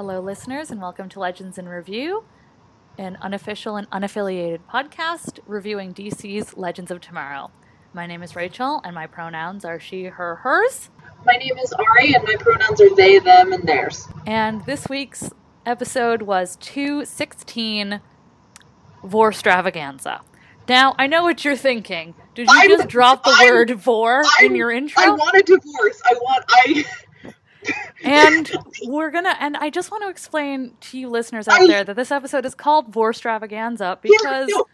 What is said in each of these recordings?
Hello, listeners, and welcome to Legends in Review, an unofficial and unaffiliated podcast reviewing DC's Legends of Tomorrow. My name is Rachel, and my pronouns are she, her, hers. My name is Ari, and my pronouns are they, them, and theirs. And this week's episode was 216 Vorestravaganza. Now, I know what you're thinking. Did you I'm- just drop the I'm- word vore in I'm- your intro? I want a divorce. I want. I. And we're gonna, and I just want to explain to you listeners out I- there that this episode is called Vorestravaganza because no.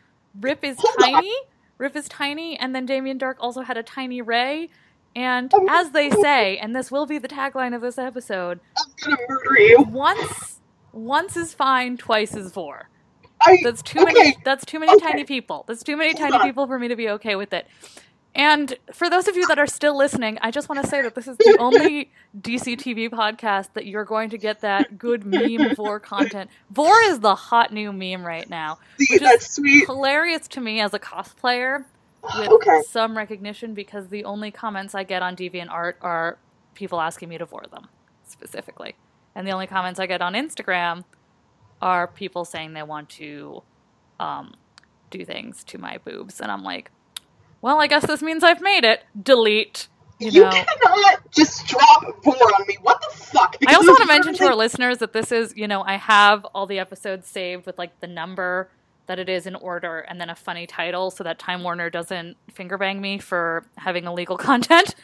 Rip is Hold on. tiny. Rip is tiny, and then Damien Darhk also had a tiny ray. And Oh. as they say, and this will be the tagline of this episode, I'm gonna murder you. once once is fine, twice is vore. I. That's too okay. many. That's too many Okay. tiny people. That's too many Hold tiny on. people for me to be okay with it. And for those of you that are still listening, I just want to say that this is the only DC TV podcast that you're going to get that good meme vore content. Vore is the hot new meme right now. See, which is that's sweet. Hilarious to me as a cosplayer with Okay. some recognition because the only comments I get on DeviantArt are people asking me to vore them specifically. And the only comments I get on Instagram are people saying they want to um, do things to my boobs. And I'm like, well, I guess this means I've made it. Delete. You, You, know. cannot just drop vore on me. What the fuck? I also want to mention to our listeners that this is, you know, I have all the episodes saved with like the number that it is in order and then a funny title so that Time Warner doesn't finger bang me for having illegal content.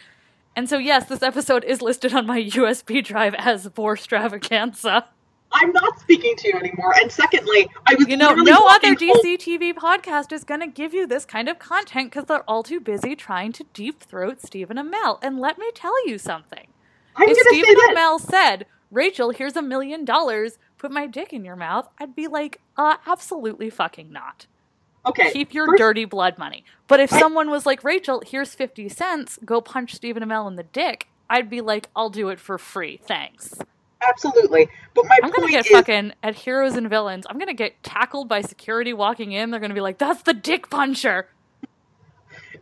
And so, yes, this episode is listed on my USB drive as Vorestravaganza. I'm not speaking to you anymore. And secondly, I was You know, no other walking home- DC TV podcast is going to give you this kind of content because they're all too busy trying to deep throat Stephen Amell. And let me tell you something. I'm if Stephen. Amell said, Rachel, here's a million dollars, put my dick in your mouth, I'd be like, uh, absolutely fucking not. Okay. Keep your first- dirty blood money. But if I- someone was like, Rachel, here's 50 cents, go punch Stephen Amell in the dick, I'd be like, I'll do it for free, thanks. Absolutely. But my I'm gonna get is, fucking, at Heroes and Villains, I'm gonna get tackled by security walking in, they're gonna be like, that's the dick puncher!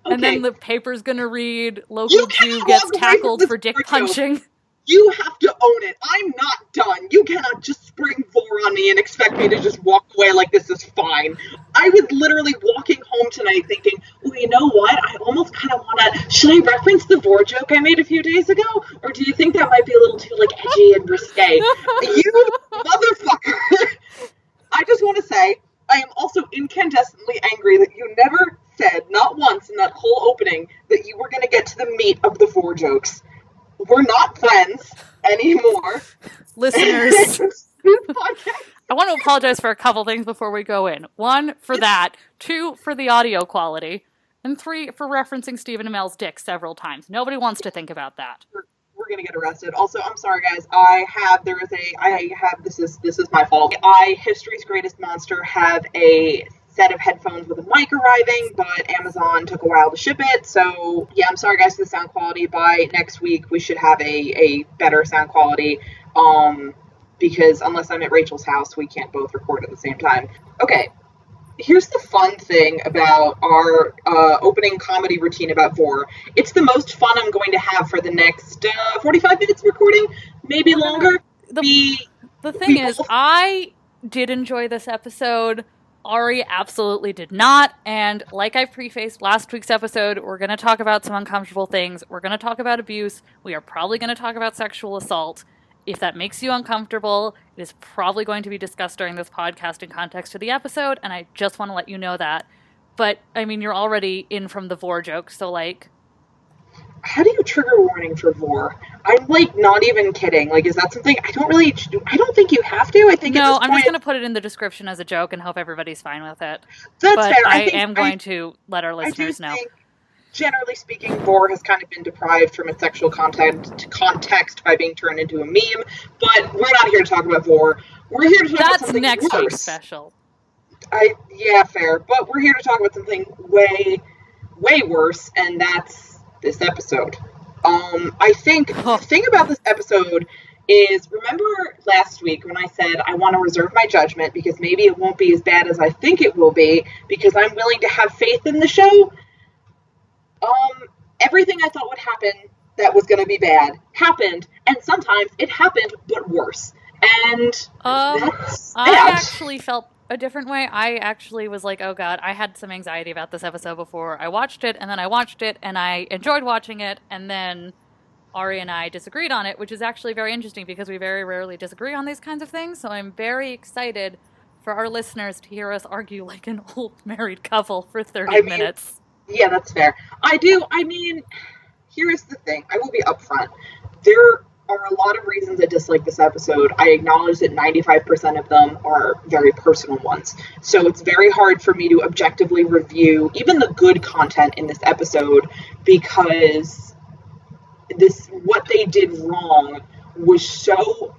okay, And then the paper's gonna read, local Jew gets tackled for dick punching. You have to own it. I'm not done. You cannot just spring vore on me and expect me to just walk away like this is fine. I was literally walking home tonight thinking, oh, you know what? I almost kind of want to. Should I reference the vore joke I made a few days ago, or do you think that might be a little too like edgy and risque? you motherfucker! I just want to say, I am also incandescently angry that you never said, not once in that whole opening, that you were going to get to the meat of the vore jokes. We're not friends anymore. Listeners. this podcast. I want to apologize for a couple things before we go in. One, for that. Two, for the audio quality. And three, for referencing Stephen Amell's dick several times. Nobody wants to think about that. We're, we're gonna get arrested. Also, I'm sorry, guys. I have there is a I have this is this is my fault. I history's greatest monster have a set of headphones with a mic arriving, but Amazon took a while to ship it. So yeah, I'm sorry, guys, for the sound quality. By next week, we should have a a better sound quality. Um, because unless I'm at Rachel's house, we can't both record at the same time. Okay, here's the fun thing about our uh, opening comedy routine about Vore. It's the most fun I'm going to have for the next uh, 45 minutes of recording, maybe longer. The, We, the thing we is, both- I did enjoy this episode. Ari absolutely did not. And like I prefaced last week's episode, we're going to talk about some uncomfortable things. We're going to talk about abuse. We are probably going to talk about sexual assault. If that makes you uncomfortable, it is probably going to be discussed during this podcast in context to the episode. And I just want to let you know that. But I mean, you're already in from the vore joke, so like, how do you trigger warning for Vore? I'm like not even kidding. Like, is that something I don't really? I don't think you have to. I think no, I'm point, just going to put it in the description as a joke and hope everybody's fine with it. That's but fair. I, think, am going to let our I listeners know. think, generally speaking, Vore has kind of been deprived from its sexual content context by being turned into a meme. But we're not here to talk about Vore. We're here to talk about That's something next worse. week's special. I yeah, fair. But we're here to talk about something way, way worse, and that's this episode. Um, I think the thing about this episode is remember last week when I said I want to reserve my judgment because maybe it won't be as bad as I think it will be because I'm willing to have faith in the show. Um, everything I thought would happen that was going to be bad happened, and sometimes it happened but worse. And Um, I actually felt a different way. I actually was like, oh god, I had some anxiety about this episode before I watched it, and then I watched it, and I enjoyed watching it, and then Ari and I disagreed on it, which is actually very interesting because we very rarely disagree on these kinds of things. So I'm very excited for our listeners to hear us argue like an old married couple for 30 I mean- minutes. Yeah, that's fair. I do. I mean, here is the thing. I will be upfront. There are a lot of reasons I dislike this episode. I acknowledge that 95% of them are very personal ones. So it's very hard for me to objectively review even the good content in this episode because this what they did wrong was so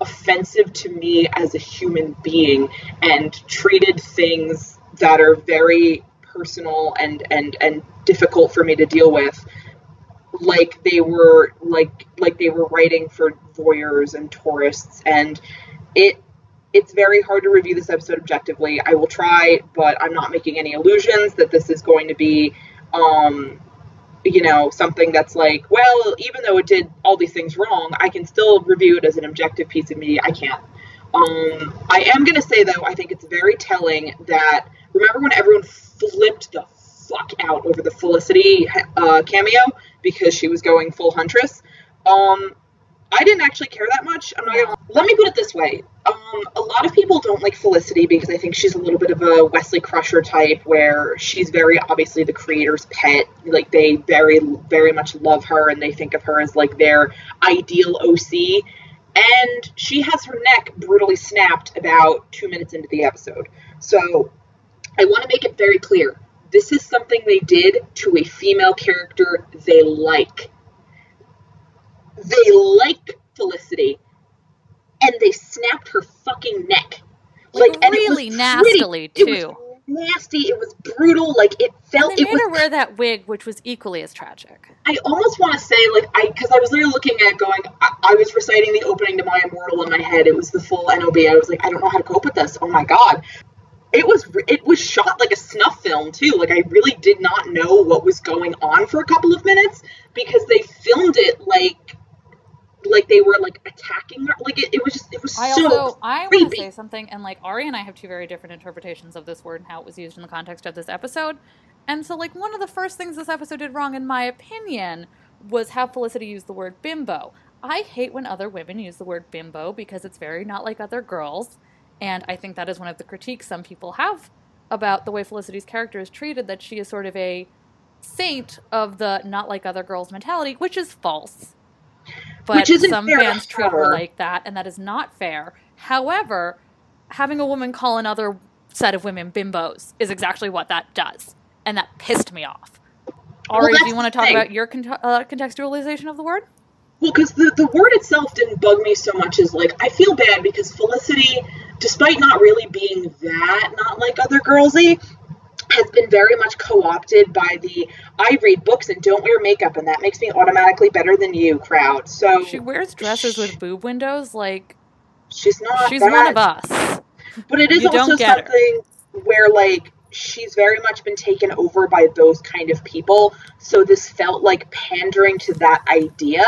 offensive to me as a human being and treated things that are very personal and and and difficult for me to deal with like they were like like they were writing for voyeurs and tourists. And it it's very hard to review this episode objectively. I will try but i'm not making any illusions that this is going to be um you know something that's like well even though it did all these things wrong i can still review it as an objective piece of media. I can't. Um i am going to say though i think it's very telling that remember when everyone flipped the fuck out over the felicity uh, cameo because she was going full huntress um I didn't actually care that much. I'm not gonna. Let me put it this way. Um, a lot of people don't like Felicity because I think she's a little bit of a Wesley Crusher type, where she's very obviously the creator's pet. Like they very, very much love her, and they think of her as like their ideal OC. And she has her neck brutally snapped about two minutes into the episode. So I want to make it very clear. This is something they did to a female character they like they like Felicity, and they snapped her fucking neck. Like, and it really nastily, pretty- It too. was nasty. It was brutal. Like it felt. And they It made was. her wear that wig, which was equally as tragic. I almost want to say like I because I was literally looking at going. I, I was reciting the opening to My Immortal in my head. It was the full NOB. I was like, I don't know how to cope with this. Oh my god. It was it was shot like a snuff film too. Like I really did not know what was going on for a couple of minutes because they filmed it like like they were like attacking her. Like it, it was just it was I so also I want to say something, and like Ari and I have two very different interpretations of this word and how it was used in the context of this episode. And so, like one of the first things this episode did wrong, in my opinion, was how Felicity used the word bimbo. I hate when other women use the word bimbo because it's very not like other girls, and I think that is one of the critiques some people have about the way Felicity's character is treated. That she is sort of a saint of the not like other girls mentality, which is false. But some fans treat her like that, and that is not fair. However, having a woman call another set of women bimbos is exactly what that does, and that pissed me off. Ari, do you want to talk thing. about your con- uh, contextualization of the word? Well, because the, the word itself didn't bug me so much as like I feel bad because Felicity, despite not really being that not like other girlsy, has been very much co-opted by the I read books and don't wear makeup and that makes me automatically better than you crowd. So She wears dresses with boob windows, like she's not she's that, one of us. But it is You also get her. something where like she's very much been taken over by those kind of people. So this felt like pandering to that idea.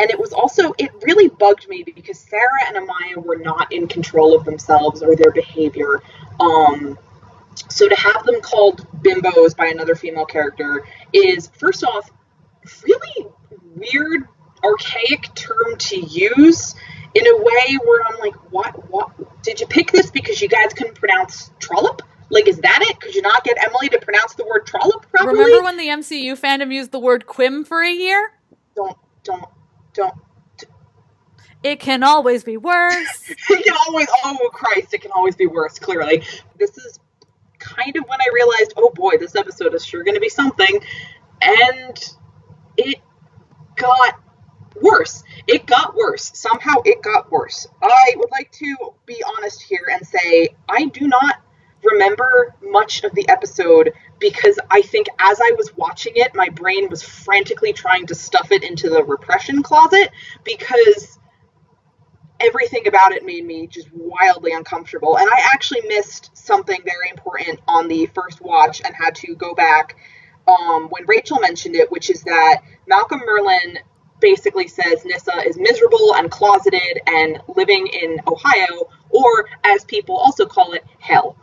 And it was also it really bugged me because Sara and Amaya were not in control of themselves or their behavior. Um so to have them called bimbos by another female character is first off really weird archaic term to use in a way where I'm like, what? What? Did you pick this because you guys couldn't pronounce trollop? Like, is that it? Could you not get Emily to pronounce the word trollop properly? Remember when the MCU fandom used the word quim for a year? Don't, don't, don't. It can always be worse. It can always. Oh Christ! It can always be worse. Clearly, this is kind of when I realized, oh boy, this episode is sure going to be something, and it got worse. It got worse. Somehow it got worse. I would like to be honest here and say I do not remember much of the episode because I think as I was watching it, my brain was frantically trying to stuff it into the repression closet because everything about it made me just wildly uncomfortable. And I actually missed something very important on the first watch and had to go back um, when Rachel mentioned it, which is that Malcolm Merlyn basically says Nyssa is miserable and closeted and living in Ohio, or as people also call it, hell.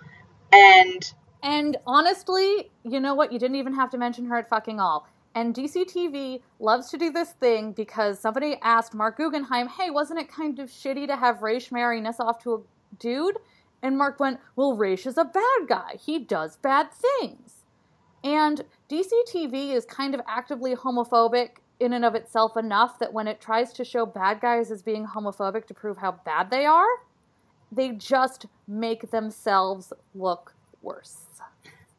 And And honestly, you know what? You didn't even have to mention her at fucking all. And DCTV loves to do this thing because somebody asked Marc Guggenheim, hey, wasn't it kind of shitty to have Ra's marry Nyssa off to a dude? And Marc went, well, Ra's is a bad guy. He does bad things. And DCTV is kind of actively homophobic in and of itself enough that when it tries to show bad guys as being homophobic to prove how bad they are, they just make themselves look worse.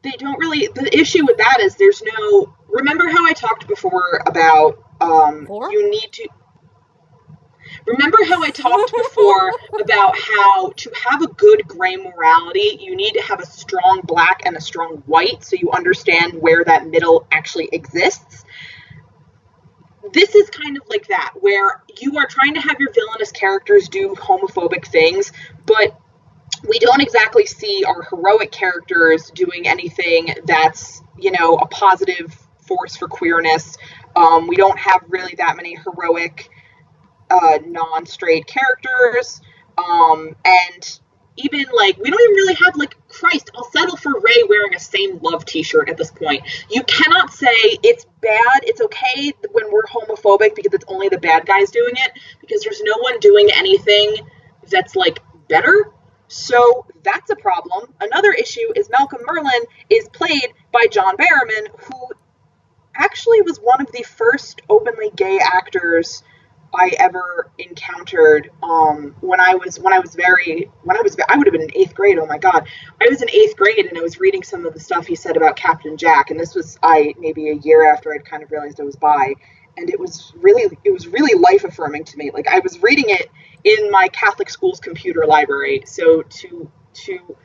they don't really the issue with that is there's no remember how i talked before about um you need to remember how i talked before about how to have a good gray morality you need to have a strong black and a strong white so you understand where that middle actually exists this is kind of like that where you are trying to have your villainous characters do homophobic things but we don't exactly see our heroic characters doing anything that's you know a positive force for queerness. Um, we don't have really that many heroic uh, non-straight characters. Um, and even like we don't even really have like christ. I'll settle for ray wearing a same love t-shirt at this point. You cannot say it's bad it's okay when we're homophobic because it's only the bad guys doing it because there's no one doing anything that's like better. So that's a problem. Another issue is Malcolm Merlyn is played by John Barrowman, who actually was one of the first openly gay actors I ever encountered um, when I was when I was very when I was I would have been in eighth grade. Oh my god, I was in eighth grade and I was reading some of the stuff he said about Captain Jack, and this was I maybe a year after I'd kind of realized I was bi, and it was really it was really life affirming to me. Like I was reading it in my Catholic school's computer library, so to to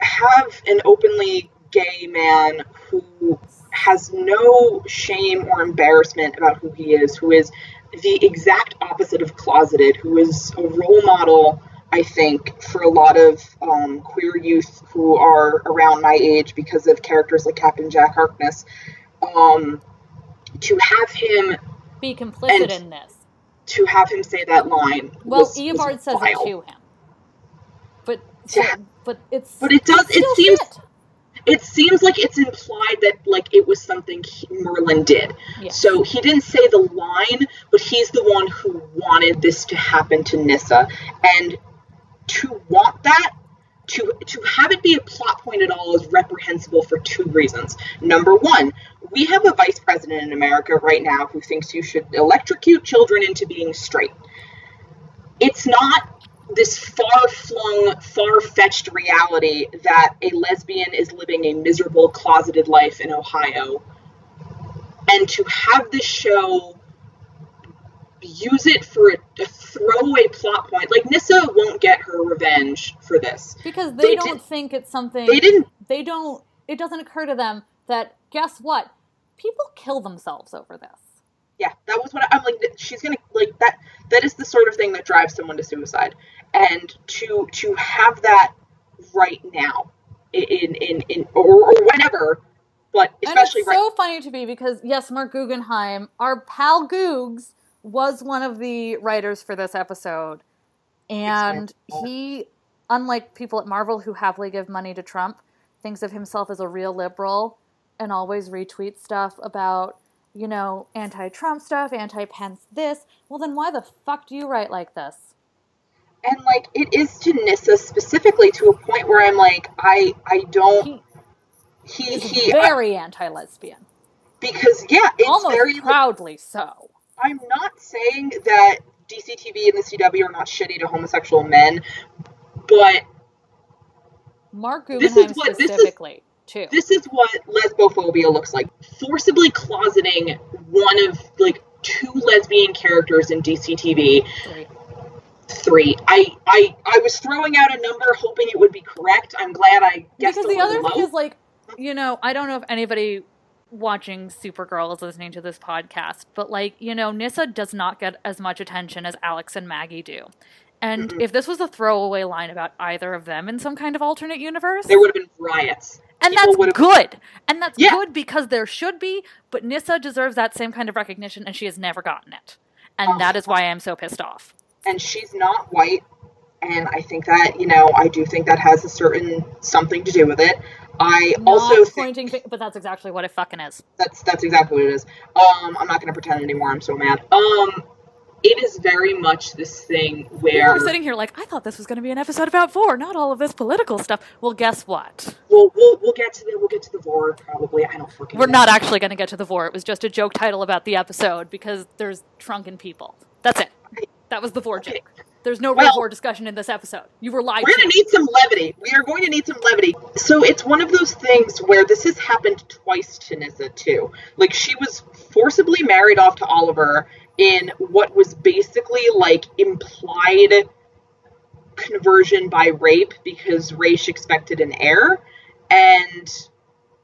have an openly gay man who has no shame or embarrassment about who he is, who is the exact opposite of closeted, who is a role model, I think, for a lot of um, queer youth who are around my age because of characters like Captain Jack Harkness. Um, to have him Be complicit in this. to have him say that line. Well, was, Eobard was says vile. it to him. But so, Yeah. but it's But it does. It seems. shit. It seems like it's implied that like it was something he, Merlyn did. Yeah. So he didn't say the line, but he's the one who wanted this to happen to Nyssa, and to want that. To, to have it be a plot point at all is reprehensible for two reasons. Number one, we have a vice president in America right now who thinks you should electrocute children into being straight. It's not this far flung, far fetched reality that a lesbian is living a miserable, closeted life in Ohio. And to have this show use it for a, a throwaway plot point, like Nyssa won't get her revenge for this. because they, They don't did- think it's something. They didn't They don't. It doesn't occur to them that guess what? People kill themselves over this. yeah that was what I, i'm like she's gonna like that that is the sort of thing that drives someone to suicide and to to have that right now in in in or, or whenever but especially and it's right so funny to me because yes, Marc Guggenheim, our pal Googs, was one of the writers for this episode, and he, unlike people at Marvel who happily give money to Trump, thinks of himself as a real liberal and always retweets stuff about you know anti-Trump stuff, anti-Pence this. Well, then why the fuck do you write like this? And like it is to nyssa specifically to a point where i'm like i i don't He he he very anti-lesbian, because yeah it's almost very proudly so. i'm not saying that dctv and the cw are not shitty to homosexual men but Marc This is what- this is- too. this is what lesbophobia looks like forcibly closeting one of like two lesbian characters in dctv Three. Three i i i was throwing out a number hoping it would be correct i'm glad i guessed because the other low. thing is like you know i don't know if anybody watching supergirl is listening to this podcast but like you know nyssa does not get as much attention as alex and maggie do and Mhm. if this was a throwaway line about either of them in some kind of alternate universe there would have been riots And people that's good. And that's Yeah. good because there should be, but Nyssa deserves that same kind of recognition and she has never gotten it. And Oh. that is why I'm so pissed off. And she's not white, and I think that you know I do think that has a certain something to do with it. I also Not think pointing, fi- but that's exactly what it fucking is. that's that's exactly what it is. Um, I'm not going to pretend anymore. I'm so mad. Um, it is very much this thing where We're sitting here like, I thought this was going to be an episode about four, not all of this political stuff. Well, guess what? we'll we'll we'll get to the we'll get to the vore probably. I don't fucking. We're know. not actually going to get to the vore. It was just a joke title about the episode because there's drunken people. That's it. That was the vore Okay. joke. There's no real Well- discussion in this episode. You were lied We're gonna need some levity. We are going to need some levity. So it's one of those things where this has happened twice to Nyssa too. Like she was forcibly married off to Oliver in what was basically like implied conversion by rape because Ra's expected an heir, and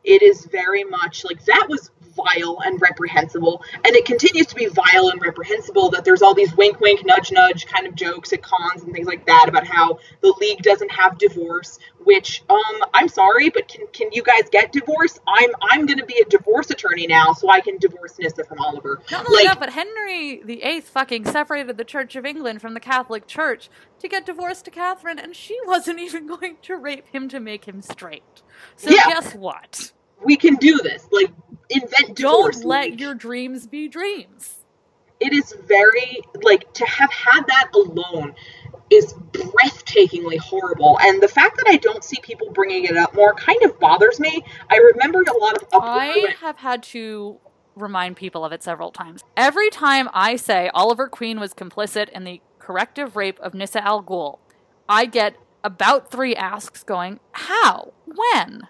it is very much like that was vile and reprehensible and it continues to be vile and reprehensible that there's all these wink wink nudge nudge kind of jokes at cons and things like that about how the league doesn't have divorce which um i'm sorry but can, can you guys get divorce i'm i'm gonna be a divorce attorney now so i can divorce nyssa from oliver Not only like that, but Henry the Eighth fucking separated the Church of England from the Catholic Church to get divorced to Catherine, and she wasn't even going to rape him to make him straight. So Yeah. guess what? We can do this like invent Don't let your dreams be dreams. it is very like to have had that alone is breathtakingly horrible and the fact that i don't see people bringing it up more kind of bothers me i remember a lot of I have had to remind people of it several times. Every time I say Oliver Queen was complicit in the corrective rape of Nyssa Al Ghul, I get about three asks going, How? When?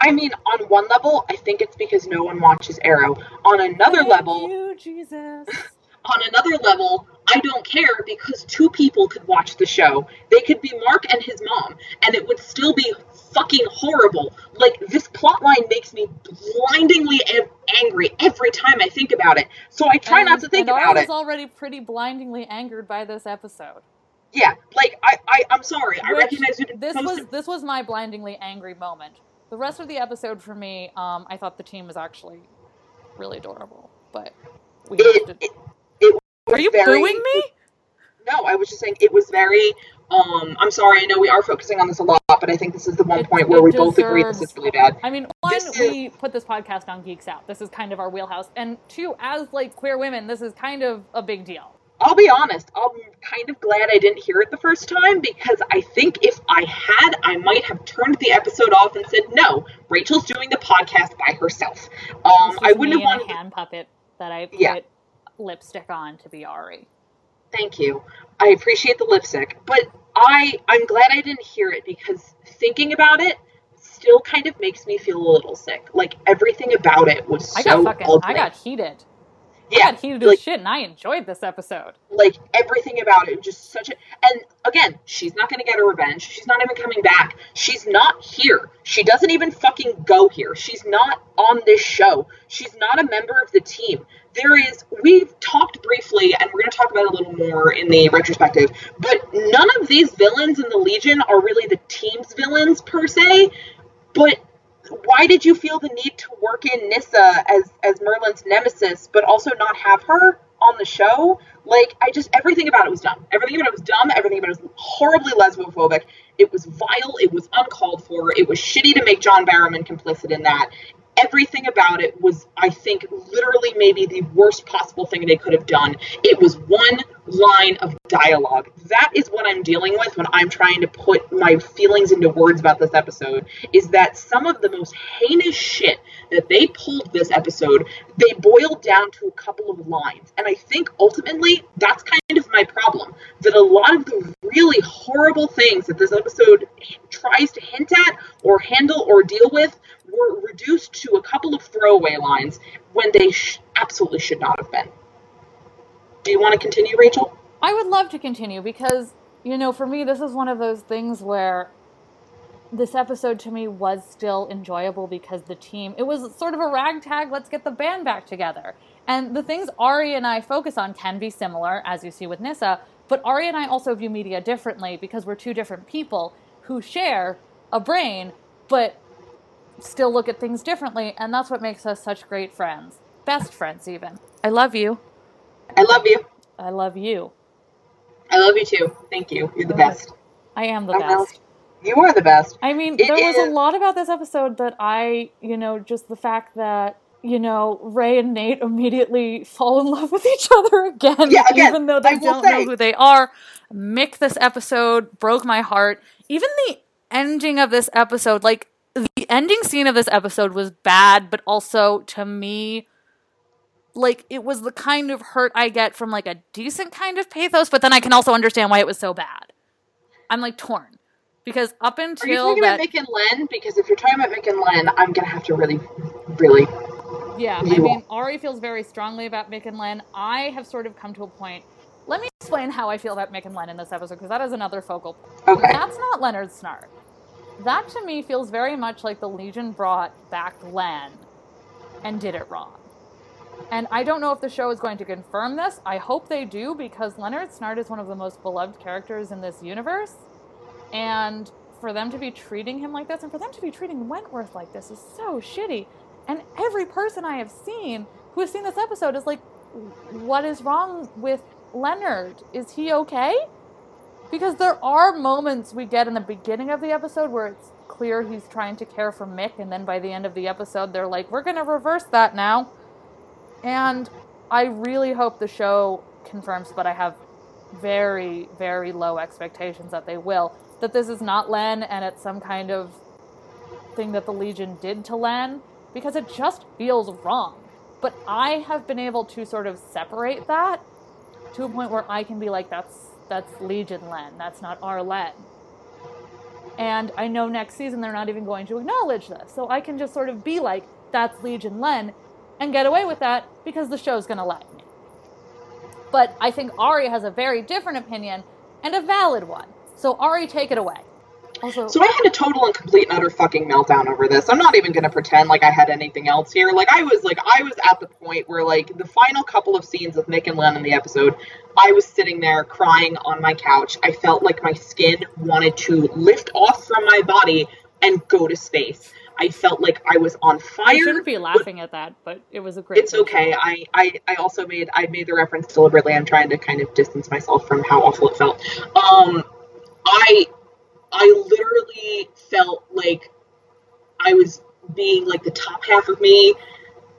I mean on one level i think it's because no one watches arrow on another Thank level you, Jesus. on another level i don't care because two people could watch the show they could be mark and his mom and it would still be fucking horrible like this plot line makes me blindingly angry every time i think about it so i try not to think and about I was already pretty blindingly angered by this episode. Yeah, like I, I I'm sorry. I recognize you This was it. this was my blindingly angry moment. The rest of the episode for me, um, I thought the team was actually really adorable. But we It, have to. it, it Are you very, booing me? No, I was just saying it was very. Um, I'm sorry. I know we are focusing on this a lot, but I think this is the one It- point where it we both agree this is really bad. I mean, one, This is- we put this podcast on Geeks Out. This is kind of our wheelhouse, and two, as like queer women, this is kind of a big deal. I'll be honest. I'm kind of glad I didn't hear it the first time because I think if I had, I might have turned the episode off and said, "No, Rachel's doing the podcast by herself." Um, I wouldn't have wanted. a hand puppet that I put Yeah. lipstick on to be Ari. Thank you. I appreciate the lipstick, but I I'm glad I didn't hear it because thinking about it still kind of makes me feel a little sick. Like everything about it was I so got fucking, ugly. I got heated. Yeah, got heated like shit, and I enjoyed this episode. like everything about it just such a and again, she's not going to get her revenge. She's not even coming back. She's not here. She doesn't even fucking go here. She's not on this show. She's not a member of the team. There is we've talked briefly and we're going to talk about it a little more in the retrospective, but none of these villains in the Legion are really the team's villains per se, but why did you feel the need to work in Nyssa as as Merlyn's nemesis, but also not have her on the show? Like, I just everything about it was dumb. Everything about it was dumb. Everything about it was horribly lesbophobic. It was vile. It was uncalled for. It was shitty to make John Barrowman complicit in that. Everything about it was, I think, literally maybe the worst possible thing they could have done. It was one line of dialogue. That is what I'm dealing with when I'm trying to put my feelings into words about this episode. Is that some of the most heinous shit that they pulled this episode, they boiled down to a couple of lines. And I think ultimately that's kind of my problem. That a lot of the really horrible things that this episode tries to hint at or handle or deal with were reduced to a couple of throwaway lines when they sh- absolutely should not have been. Do you want to continue, Rachel? I would love to continue because, you know, for me, this is one of those things where this episode to me was still enjoyable because the team, it was sort of a ragtag, let's get the band back together. And the things Ari and I focus on can be similar, as you see with Nyssa, but Ari and I also view media differently because we're two different people who share a brain but still look at things differently, and that's what makes us such great friends. Best friends, even. I love you. I love you. I love you. I love you too. Thank you. You're the best. I am the no. best. You are the best. I mean, It there was a lot about this episode that I, you know, just the fact that, you know, Ray and Nate immediately fall in love with each other again, Yeah, again, even though they will don't say- know who they are. Mick, this episode broke my heart. Even the ending of this episode, like, the ending scene of this episode was bad, but also, to me, like, it was the kind of hurt I get from, like, a decent kind of pathos, but then I can also understand why it was so bad. I'm, like, torn. Because up Are you until talking that. about Mick and Len? Because if you're talking about Mick and Len, I'm gonna have to really, really. Yeah, I mean, Ari feels very strongly about Mick and Len. I have sort of come to a point. Let me explain how I feel about Mick and Len in this episode, because that is another focal point. Okay. That's not Leonard Snart. That to me feels very much like the Legion brought back Len and did it wrong. And I don't know if the show is going to confirm this. I hope they do, because Leonard Snart is one of the most beloved characters in this universe. And for them to be treating him like this, and for them to be treating Wentworth like this, is so shitty. And every person I have seen who has seen this episode is like, what is wrong with Leonard? Is he okay? Because there are moments we get in the beginning of the episode where it's clear he's trying to care for Mick, and then by the end of the episode, they're like, we're going to reverse that now. And I really hope the show confirms, but I have very, very low expectations that they will. That this is not Len and it's some kind of thing that the Legion did to Len, because it just feels wrong. But I have been able to sort of separate that to a point where I can be like, that's that's Legion Len, that's not our Len. And I know next season they're not even going to acknowledge this. So I can just sort of be like, that's Legion Len, and get away with that because the show's going to let me. But I think Ari has a very different opinion and a valid one. So Ari, take it away. Also, So I had a total and complete and utter fucking meltdown over this. I'm not even gonna pretend like I had anything else here. Like I was like I was at the point where like the final couple of scenes of Mick and Len in the episode, I was sitting there crying on my couch. I felt like my skin wanted to lift off from my body and go to space. I felt like I was on fire. I shouldn't be laughing at that, but it was a great. It's okay. I, I, I also made I made the reference deliberately. I'm trying to kind of distance myself from how awful it felt. Um, I I literally felt like I was being like the top half of me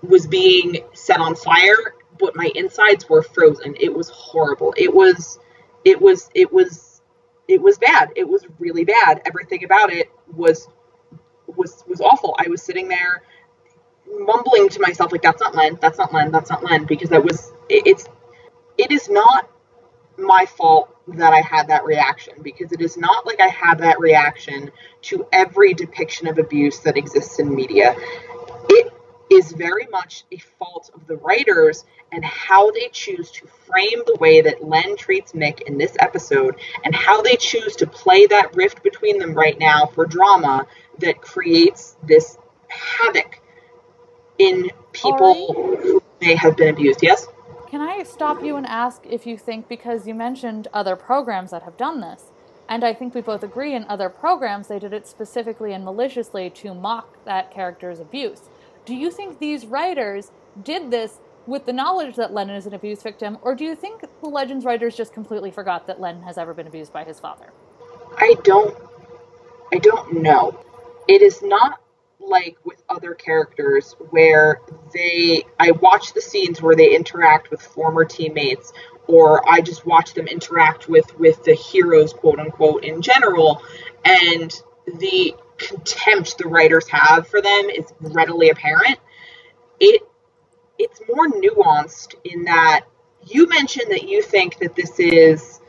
was being set on fire, but my insides were frozen. It was horrible. It was it was it was it was bad. It was really bad. Everything about it was was was awful. I was sitting there mumbling to myself like that's not Len, that's not Len, that's not Len because that was it, it's it is not my fault that I had that reaction because it is not like I have that reaction to every depiction of abuse that exists in media. It is very much a fault of the writers and how they choose to frame the way that Len treats Mick in this episode and how they choose to play that rift between them right now for drama that creates this havoc in people who may have been abused. Yes? Can I stop you and ask if you think, because you mentioned other programs that have done this, and I think we both agree in other programs they did it specifically and maliciously to mock that character's abuse. Do you think these writers did this with the knowledge that Lennon is an abuse victim, or do you think the Legends writers just completely forgot that Lennon has ever been abused by his father? I don't I don't know. It is not like with other characters where they I watch the scenes where they interact with former teammates or I just watch them interact with with the heroes quote unquote in general and the contempt the writers have for them is readily apparent. It it's more nuanced in that you mentioned that you think that this is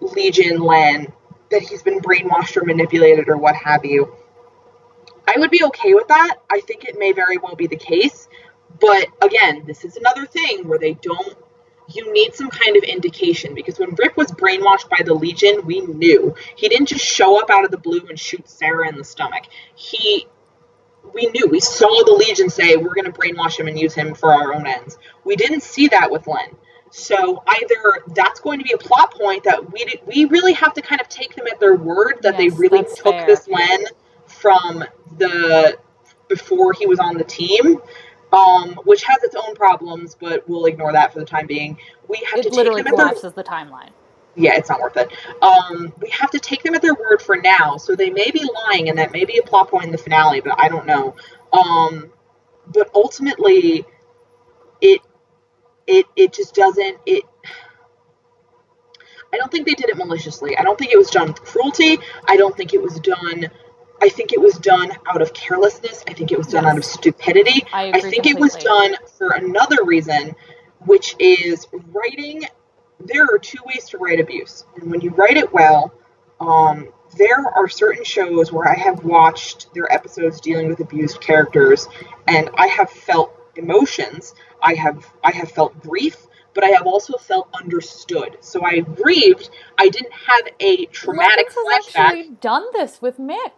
Legion Len, that he's been brainwashed or manipulated or what have you. I would be okay with that. I think it may very well be the case. But again, this is another thing where they don't. You need some kind of indication because when Rip was brainwashed by the Legion, we knew. He didn't just show up out of the blue and shoot Sara in the stomach. He. We knew. We saw the Legion say, we're going to brainwash him and use him for our own ends. We didn't see that with Len. So either that's going to be a plot point that we did, we really have to kind of take them at their word that they really took fair. this Len from the before he was on the team, um, which has its own problems, but we'll ignore that for the time being. We have It to take literally them at their collapses the timeline. yeah, it's not worth it. Um, we have to take them at their word for now. So they may be lying, and that may be a plot point in the finale, but I don't know. Um, but ultimately, it it it just doesn't it. I don't think they did it maliciously. I don't think it was done with cruelty. I don't think it was done. I think it was done out of carelessness. I think it was done out of stupidity. I I think it was done for another reason, which is writing. There are two ways to write abuse, and when you write it well, um, there are certain shows where I have watched their episodes dealing with abused characters, and I have felt emotions. I have I have felt grief, but I have also felt understood. So I grieved. I didn't have a traumatic Lovins has actually done this with Mick.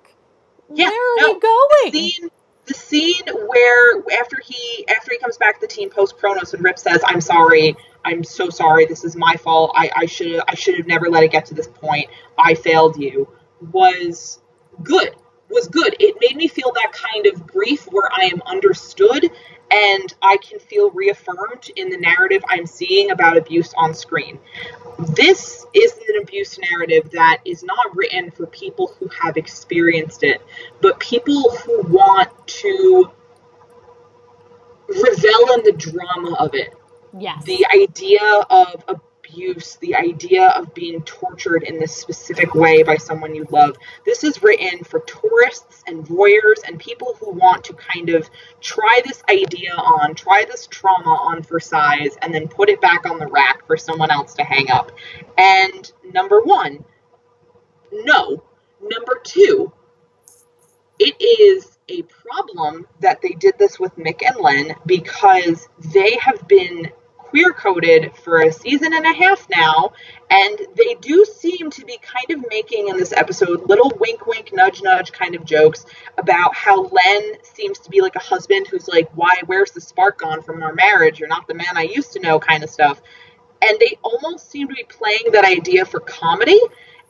Yeah, Where are no, we going? scene the scene where after he after he comes back the team post Kronos and Rip says, I'm sorry, I'm so sorry, this is my fault. I, I should I should have never let it get to this point. I failed you was good. Was good. It made me feel that kind of grief where I am understood and I can feel reaffirmed in the narrative I'm seeing about abuse on screen. This is an abuse narrative that is not written for people who have experienced it, but people who want to revel in the drama of it. yes. The idea of abuse, the idea of being tortured in this specific way by someone you love. This is written for tourists and voyeurs and people who want to kind of try this idea on, try this trauma on for size, and then put it back on the rack for someone else to hang up. And number one, no. Number two, it is a problem that they did this with Mick and Len because they have been queer coded for a season and a half now, and they do seem to be kind of making in this episode little wink, wink, nudge, nudge kind of jokes about how Len seems to be like a husband who's like, Why, where's the spark gone from our marriage? You're not the man I used to know, kind of stuff. And they almost seem to be playing that idea for comedy,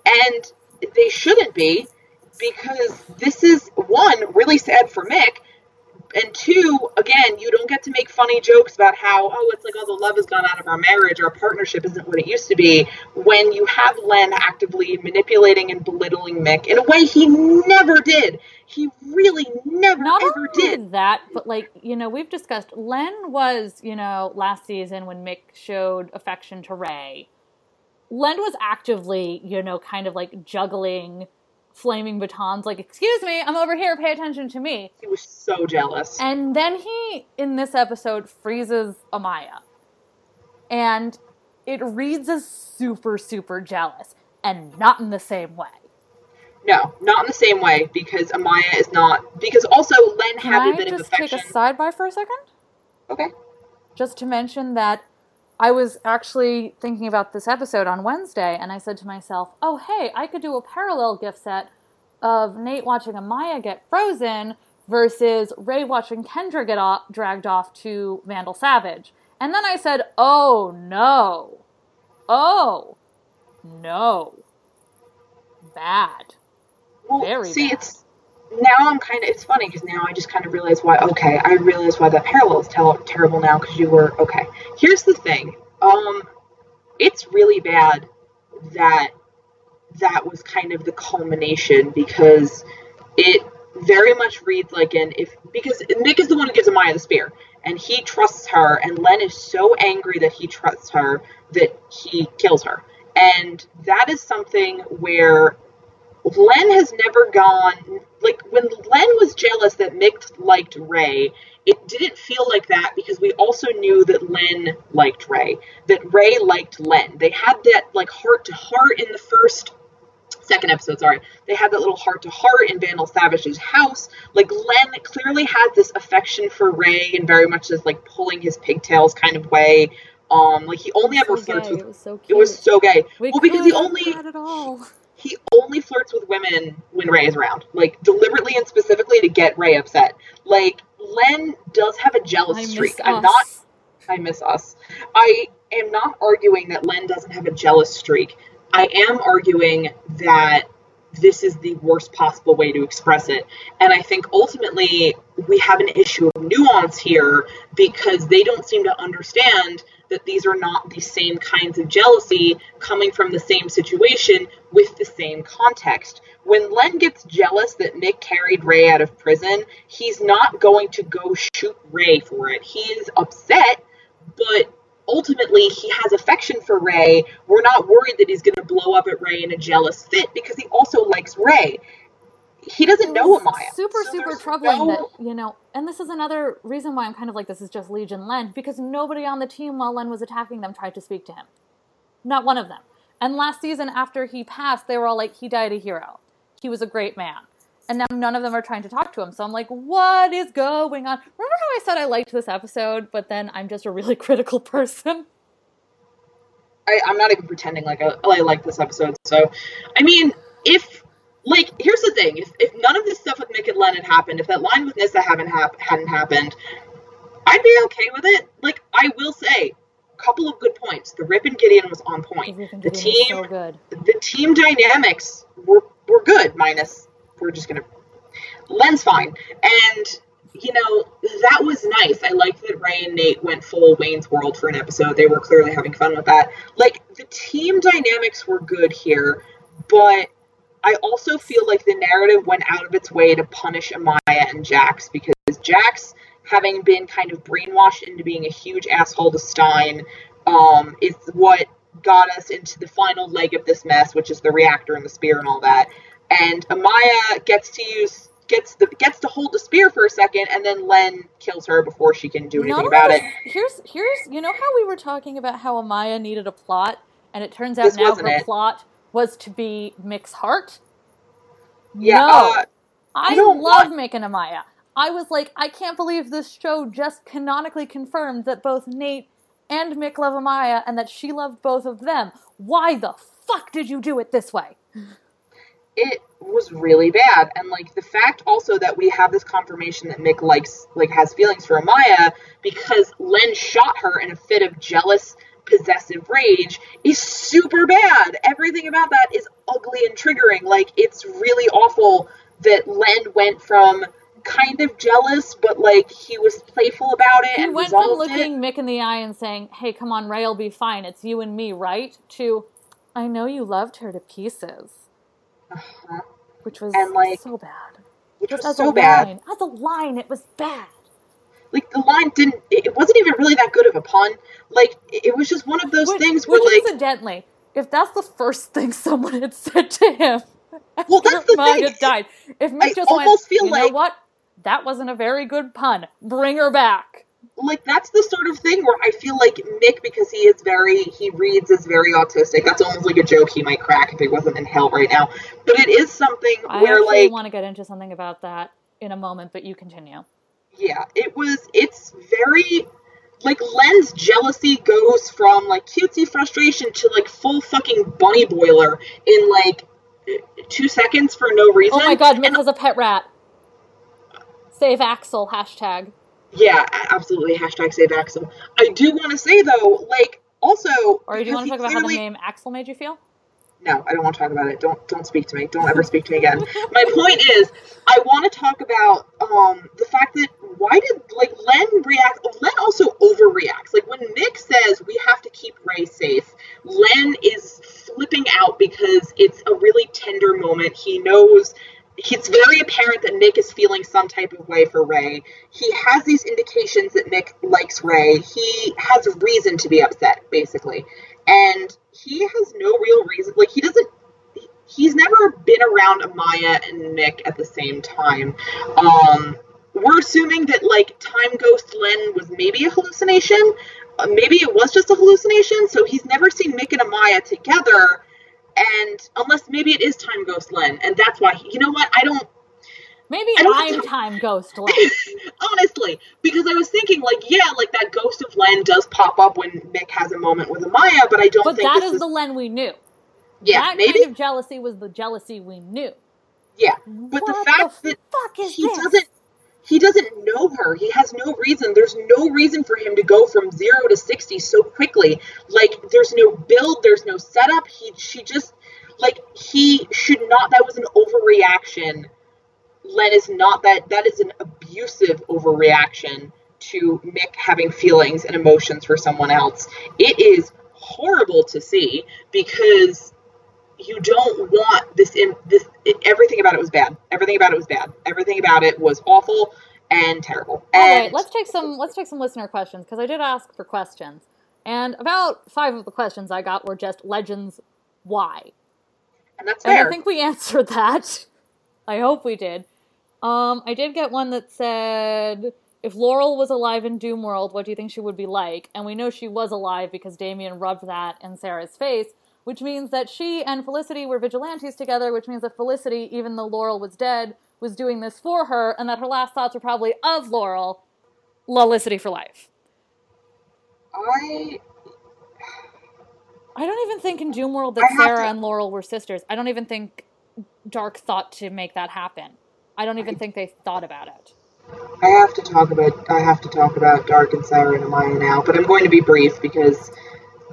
and they shouldn't be because this is one really sad for Mick, and two, again, you don't get to make funny jokes about how oh, it's like all the love has gone out of our marriage, our partnership isn't what it used to be. When you have Len actively manipulating and belittling Mick in a way he never did, he really never Not ever only did. that, but like you know, we've discussed. Len was you know last season when Mick showed affection to Ray. Len was actively you know kind of like juggling flaming batons. Like, excuse me, I'm over here. Pay attention to me. He was so jealous. And then he, in this episode, freezes Amaya. And it reads as super, super jealous, and not in the same way. No, not in the same way because Amaya is not. Because also Len Can had a bit of just take affection. a sidebar for a second? Okay. Just to mention that I was actually thinking about this episode on Wednesday, and I said to myself, oh, hey, I could do a parallel gift set of Nate watching Amaya get frozen versus Ray watching Kendra get off, dragged off to Vandal Savage. And then I said, oh, no. Oh, no. Bad. Well, Very see, bad. it's now I'm kind of. It's funny because now I just kind of realize why. Okay, I realize why that parallel is terrible now because you were okay. Here's the thing. Um, it's really bad that that was kind of the culmination because it very much reads like an if because Mick is the one who gives Amaya the spear and he trusts her and Len is so angry that he trusts her that he kills her and that is something where Len has never gone like when Len was jealous that Mick liked Ray. It didn't feel like that because we also knew that Len liked Ray, that Ray liked Len. They had that like heart to heart in the first second episode, sorry. They had that little heart to heart in Vandal Savage's house. Like Len clearly had this affection for Ray and very much this like pulling his pigtails kind of way. Um, like he only ever So flirts with It was so it was so gay. We well, because he only it all. He only flirts with women when Ray is around, like deliberately and specifically to get Ray upset. Like Len does have a jealous streak. us. I'm not. I miss us. I am not arguing that Len doesn't have a jealous streak. I am arguing that this is the worst possible way to express it. And I think ultimately we have an issue of nuance here because they don't seem to understand that these are not the same kinds of jealousy coming from the same situation with the same context. When Len gets jealous that Mick carried Ray out of prison, he's not going to go shoot Ray for it. He is upset, but ultimately he has affection for Ray. We're not worried that he's going to blow up at Ray in a jealous fit because he also likes Ray. He doesn't know Amaya. Super, so super troubling no... that, you know, and this is another reason why I'm kind of like, this is just Legion Len, because nobody on the team while Len was attacking them tried to speak to him. Not one of them. And last season, after he passed, they were all like, he died a hero. He was a great man and now none of them are trying to talk to him. So I'm like, what is going on? Remember how I said I liked this episode, but then I'm just a really critical person? I, am not even pretending like I, I like this episode. So, I mean, if like here's the thing: if, if none of this stuff with Mick and Len had happened, if that line with Nyssa haven't hap- hadn't happened, I'd be okay with it. Like I will say, a couple of good points. The Rip and Gideon was on point. The team, so the team dynamics were were good, minus we're just gonna Len's fine. And you know, that was nice. I liked that Ray and Nate went full Wayne's World for an episode. They were clearly having fun with that. Like the team dynamics were good here, but I also feel like the narrative went out of its way to punish Amaya and Jax because Jax, having been kind of brainwashed into being a huge asshole to Stein, um, is what got us into the final leg of this mess, which is the reactor and the spear and all that and Amaya gets to use gets the gets to hold the spear for a second, and then Len kills her before she can do anything about it. Here's here's you know how we were talking about how Amaya needed a plot, and it turns out this now her it. plot was to be Mick's heart. Yeah, no, uh, I, love want... Mick and Amaya. I was like, I can't believe this show just canonically confirmed that both Nate and Mick love Amaya, and that she loved both of them. Why the fuck did you do it this way? it was really bad. And like the fact also that we have this confirmation that Mick likes like has feelings for Amaya because Len shot her in a fit of jealous possessive rage is super bad. Everything about that is ugly and triggering. Like it's really awful that Len went from kind of jealous, but like he was playful about it. He and went from looking it. Mick in the eye and saying, "Hey, come on, Ray'll be fine. It's you and me, right?" To, "I know you loved her to pieces." Uh-huh. Which was and like so bad. Which was so bad. Line, as a line, it was bad. Like the line didn't. It wasn't even really that good of a pun. Like it was just one of those which, things where, which like, incidentally, if that's the first thing someone had said to him, well, that's the thing. Had died. If Mick I just went, feel you like, know what? That wasn't a very good pun. Bring her back like that's the sort of thing where I feel like Mick, because he is very, he reads as very autistic. That's almost like a joke he might crack if he wasn't in hell right now. But it is something I where like I want to get into something about that in a moment, but you continue. Yeah, it was. It's very like Len's jealousy goes from like cutesy frustration to like full fucking bunny boiler in like two seconds for no reason. Oh my god, Mick and, has a pet rat. Save Axel hashtag. Yeah, absolutely. Hashtag save Axel. I do want to say though, like also. Or do you want to talk about how the name Axel made you feel? No, I don't want to talk about it. Don't don't speak to me. Don't ever speak to me again. My point is, I want to talk about um the fact that why did like Len react? Len also overreacts. Like when Nick says we have to keep Ray safe, Len is flipping out because it's a really tender moment. He knows it's very apparent that Nick is feeling some type of way for Ray. He has these indications that Nick likes Ray. He has reason to be upset, basically. And he has no real reason. Like, he doesn't. He's never been around Amaya and Nick at the same time. Um, we're assuming that, like, Time Ghost Len was maybe a hallucination. Uh, maybe it was just a hallucination. So he's never seen Nick and Amaya together and unless maybe it is Time Ghost Len, and that's why you know what I don't. Maybe I am Time Ghost Len. Honestly, because I was thinking, like, yeah, like that Ghost of Len does pop up when Mick has a moment with Amaya, but I don't. But think that is, is the Len we knew. Yeah, that maybe? kind of jealousy was the jealousy we knew. Yeah, but what the fact the that he this? doesn't he doesn't know her. He has no reason. There's no reason for him to go from zero to sixty so quickly. Like there's no build, there's no setup. He she just like he should not. That was an overreaction. Len is not that. That is an abusive overreaction to Mick having feelings and emotions for someone else. It is horrible to see because you don't want this in this everything about it was bad. Everything about it was bad. Everything about it was awful and terrible. And All right, let's take some let's take some listener questions because I did ask for questions. And about 5 of the questions I got were just legends why. And that's And fair. I think we answered that. I hope we did. Um, I did get one that said, if Laurel was alive in Doom World, what do you think she would be like? And we know she was alive because Damien rubbed that in Sara's face, which means that she and Felicity were vigilantes together, which means that Felicity, even though Laurel was dead, was doing this for her, and that her last thoughts were probably of Laurel. Lalicity for life. I I don't even think in Doom World that Sara to- and Laurel were sisters. I don't even think Darhk thought to make that happen. I don't even think they thought about it. I have to talk about I have to talk about Darhk and Sara and Amaya now, but I'm going to be brief because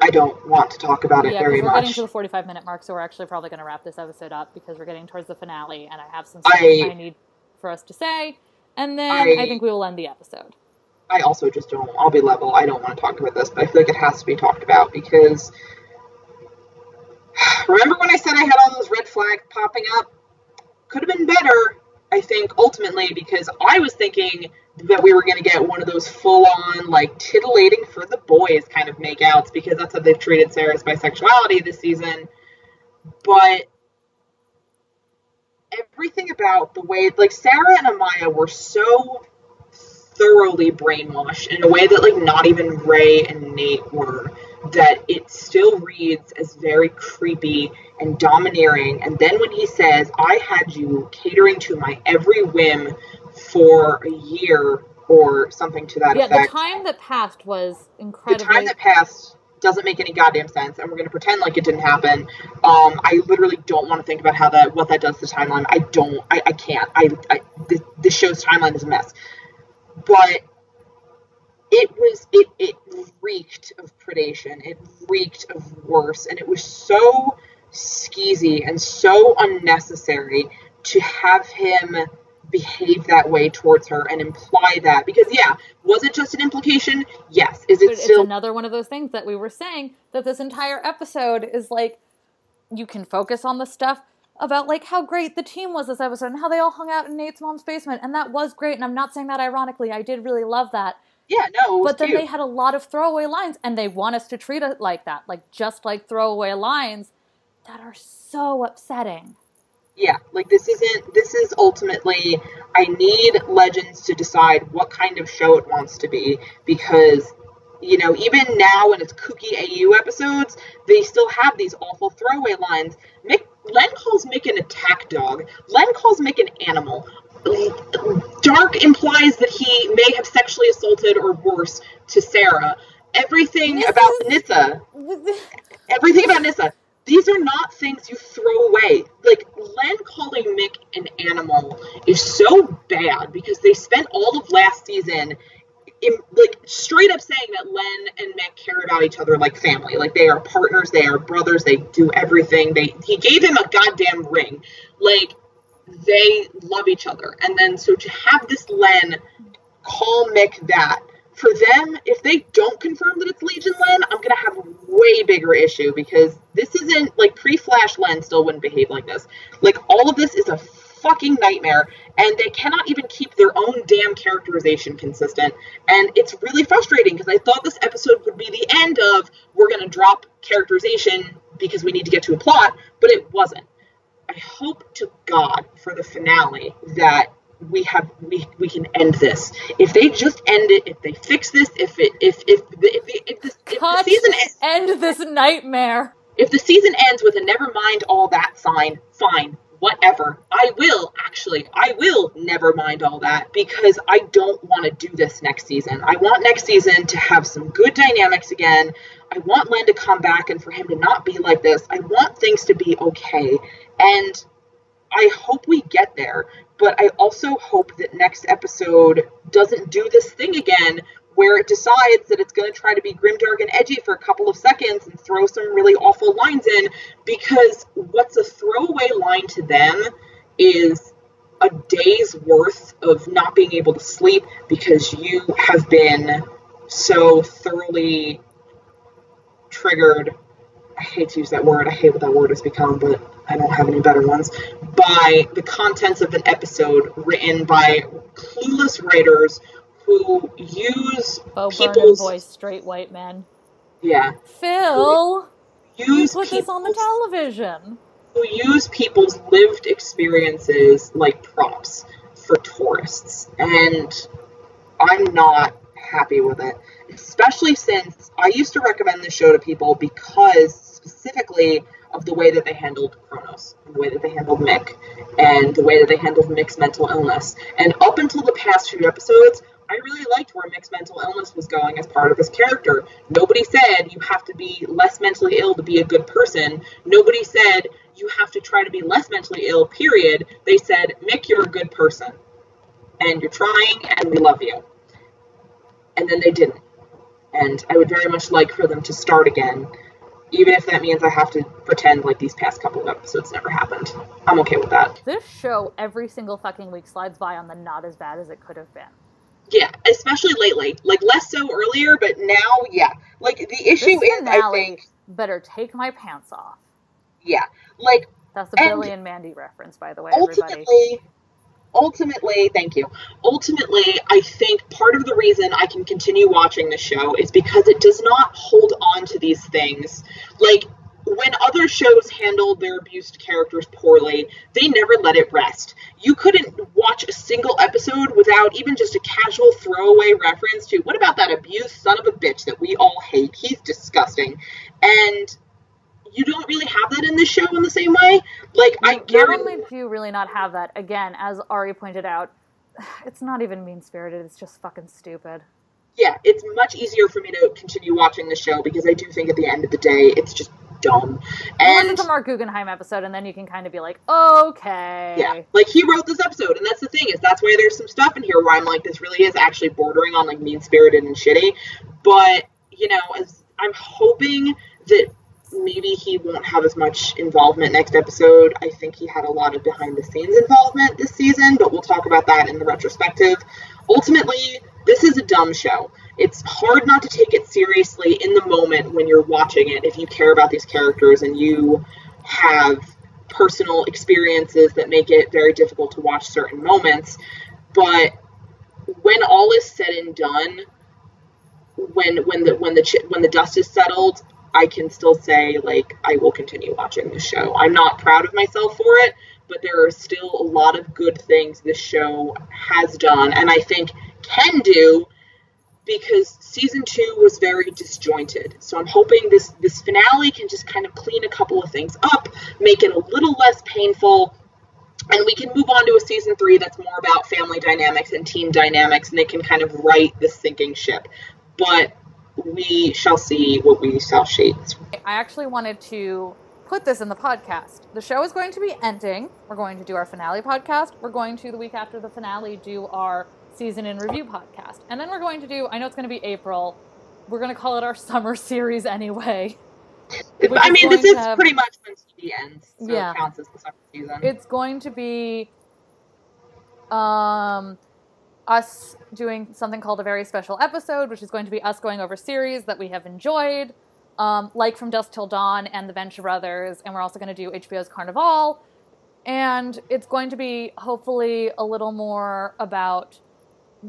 I don't want to talk about it Yeah, very because we're getting much. to the 45 minute mark, so we're actually probably going to wrap this episode up because we're getting towards the finale, and I have some stuff I- I, need for us to say, and then I, I- think we will end the episode. I also just don't. I'll be level. I don't want to talk about this, but I feel like it has to be talked about because. Remember when I said I had all those red flags popping up? Could have been better, I think, ultimately, because I was thinking that we were going to get one of those full on, like, titillating for the boys kind of makeouts because that's how they've treated Sara's bisexuality this season. But everything about the way, like, Sara and Amaya were so thoroughly brainwashed in a way that like not even Ray and Nate were that it still reads as very creepy and domineering. And then when he says I had you catering to my every whim for a year or something to that Yeah, effect the time that passed was incredible. the time that passed doesn't make any goddamn sense and we're going to pretend like it didn't happen. Um i literally don't want to think about how that what that does to the timeline. I don't i, I can't. I, I this, this show's timeline is a mess. But it was it it reeked of predation. It reeked of worse. And it was so skeezy and so unnecessary to have him behave that way towards her and imply that. Because yeah was it just an implication? Yes. Is it it's still another one of those things that we were saying that this entire episode is like you can focus on the stuff about like how great the team was this episode and how they all hung out in Nate's mom's basement. And that was great. And I'm not saying that ironically. I did really love that yeah no but then cute. they had a lot of throwaway lines and they want us to treat it like that like just like throwaway lines that are so upsetting. Yeah like this isn't this is ultimately i need legends to decide what kind of show it wants to be because you know even now in its kooky au episodes they still have these awful throwaway lines. Mick len calls mick an attack dog. Len calls mick an animal darhk implies that he may have sexually assaulted or worse to sara everything This about is- nyssa everything about Nyssa. These are not things you throw away. Like Len calling Mick an animal is so bad because they spent all of last season in, like straight up saying that Len and Mick care about each other like family. Like they are partners, they are brothers, they do everything. They he gave him a goddamn ring. Like they love each other. And then so to have this Len call Mick that for them, if they don't confirm that it's Legion Len, I'm gonna have a way bigger issue because this isn't like pre-Flash Len still wouldn't behave like this. Like all of this is a fucking nightmare, and they cannot even keep their own damn characterization consistent. And it's really frustrating because I thought this episode would be the end of we're gonna drop characterization because we need to get to a plot, but it wasn't. I hope to God for the finale that we have we we can end this. If they just end it, if they fix this, if it if if the, if, the, if, the, if the season ends, end this nightmare if the season ends with a never mind all that sign, fine, whatever. I will actually, I will never mind all that because I don't want to do this next season. I want next season to have some good dynamics again. I want Len to come back and for him to not be like this. I want things to be okay. And I hope we get there, but I also hope that next episode doesn't do this thing again where it decides that it's going to try to be grimdark and edgy for a couple of seconds and throw some really awful lines in because what's a throwaway line to them is a day's worth of not being able to sleep because you have been so thoroughly triggered. I hate to use that word. I hate what that word has become, but I don't have any better ones. By the contents of an episode written by clueless writers who use Bo people's voice, straight white men. yeah Phil, use put this on the television. who use people's lived experiences like props for tourists. And I'm not happy with it. Especially since I used to recommend this show to people because specifically of the way that they handled Chronos, the way that they handled Mick, and the way that they handled Mick's mental illness. And up until the past few episodes, I really liked where Mick's mental illness was going as part of this character. Nobody said you have to be less mentally ill to be a good person. Nobody said you have to try to be less mentally ill, period. They said, Mick, you're a good person. And you're trying, and we love you. And then they didn't. And I would very much like for them to start again, even if that means I have to pretend like these past couple of episodes never happened. I'm okay with that. This show every single fucking week slides by on the not as bad as it could have been. Yeah, especially lately. Like less so earlier, but now, yeah. Like the This issue is, I finale think, better take my pants off. yeah, like That's a Billy and Mandy reference, by the way, everybody. ultimately ultimately thank you ultimately i think part of the reason i can continue watching the show is because it does not hold on to these things like when other shows handled their abused characters poorly they never let it rest. You couldn't watch a single episode without even just a casual throwaway reference to what about that abused son of a bitch that we all hate? He's disgusting. And you don't really have that in this show in the same way. Like i Not only do you really not have that, again, as Ari pointed out, it's not even mean spirited, it's just fucking stupid. yeah, it's much easier for me to continue watching the show because I do think at the end of the day, it's just dumb. And a Marc Guggenheim episode, and then you can kind of be like, okay. yeah, like he wrote this episode, and that's the thing is that's why there's some stuff in here where I'm like, this really is actually bordering on like mean spirited and shitty. But you know, as I'm hoping that maybe he won't have as much involvement next episode. I think he had a lot of behind the scenes involvement this season, but we'll talk about that in the retrospective. Ultimately, this is a dumb show. It's hard not to take it seriously in the moment when you're watching it if you care about these characters and you have personal experiences that make it very difficult to watch certain moments. But when all is said and done, when when the when the when the dust is settled, I can still say like I will continue watching this show. I'm not proud of myself for it, but there are still a lot of good things this show has done, and I think can do because season two was very disjointed. So I'm hoping this this finale can just kind of clean a couple of things up, make it a little less painful, and we can move on to a season three that's more about family dynamics and team dynamics, and it can kind of right the sinking ship. But we shall see what we shall see. I actually wanted to put this in the podcast. The show is going to be ending. We're going to do our finale podcast. We're going to, the week after the finale, do our season in review podcast. And then we're going to do, I know it's going to be April. We're going to call it our summer series anyway. I is mean, this is have- pretty much when TV ends, so Yeah. it counts as the summer season. It's going to be um, us doing something called a very special episode, which is going to be us going over series that we have enjoyed, um, like From Dusk Till Dawn and The Venture Brothers, and we're also going to do HBO's Carnival. And it's going to be hopefully a little more about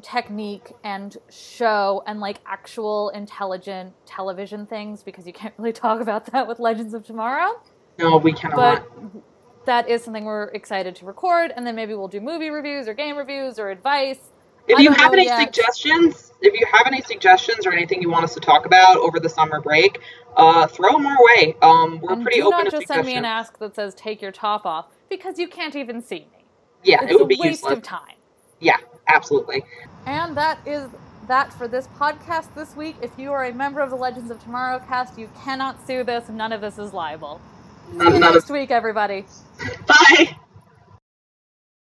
technique and show and like actual intelligent television things because you can't really talk about that with Legends of Tomorrow no, we cannot. but that is something we're excited to record and then maybe we'll do movie reviews or game reviews or advice If I you have any yet. suggestions, if you have any suggestions or anything you want us to talk about over the summer break, uh, throw them our way. Um, we're and pretty do open not to just send me an ask that says take your top off because you can't even see me yeah, it's it would be a be waste useless. of time Yeah, absolutely. and that is that for this podcast this week. If you are a member of the legends of tomorrow cast you cannot sue this. None of this is liable. See you next week everybody. Bye.